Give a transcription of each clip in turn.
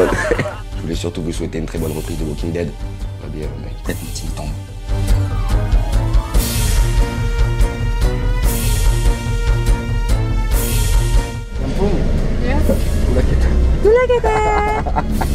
déconne. Je voulais surtout vous souhaiter une très bonne reprise de Walking Dead. Va bien, mec. Peut-être tombe.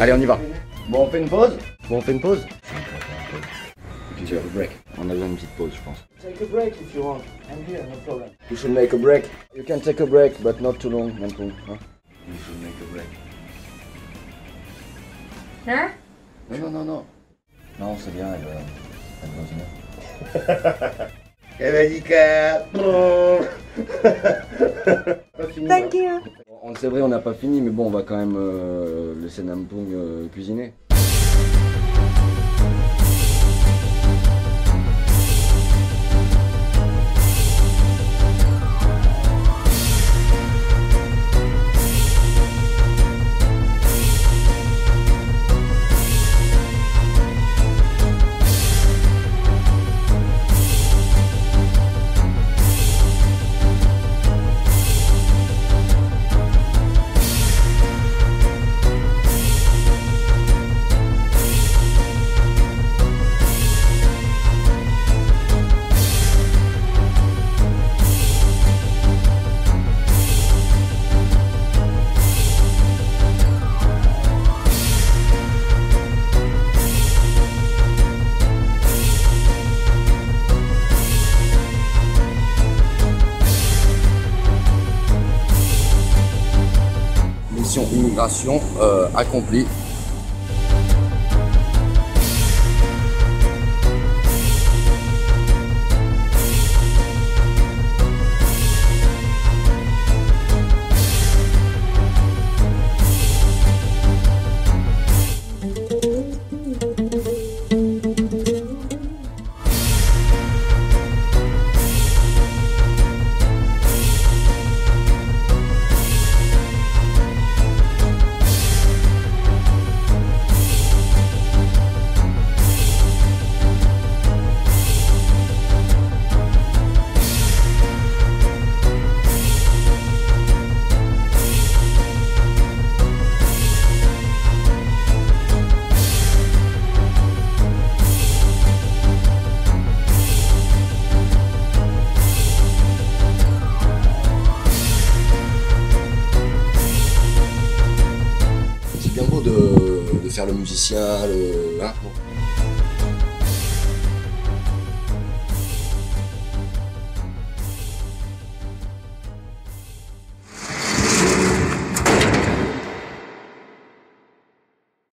Allez, on y va. Bon, on fait une pause Bon, on fait une pause Tu veux break On a besoin d'une petite pause, je pense. Take a break if you want. I'm here, no problem. You should make a break. You can take a break, but not too long, Nantung. Hein You should make a break. Hein? Non, non, non, non. Non, c'est bien, elle va. Elle va venir. Eh ben, nickel. Thank you. C'est vrai, on n'a pas fini, mais bon, on va quand même euh, laisser Nampung euh, cuisiner. Euh, accomplie. Musicien,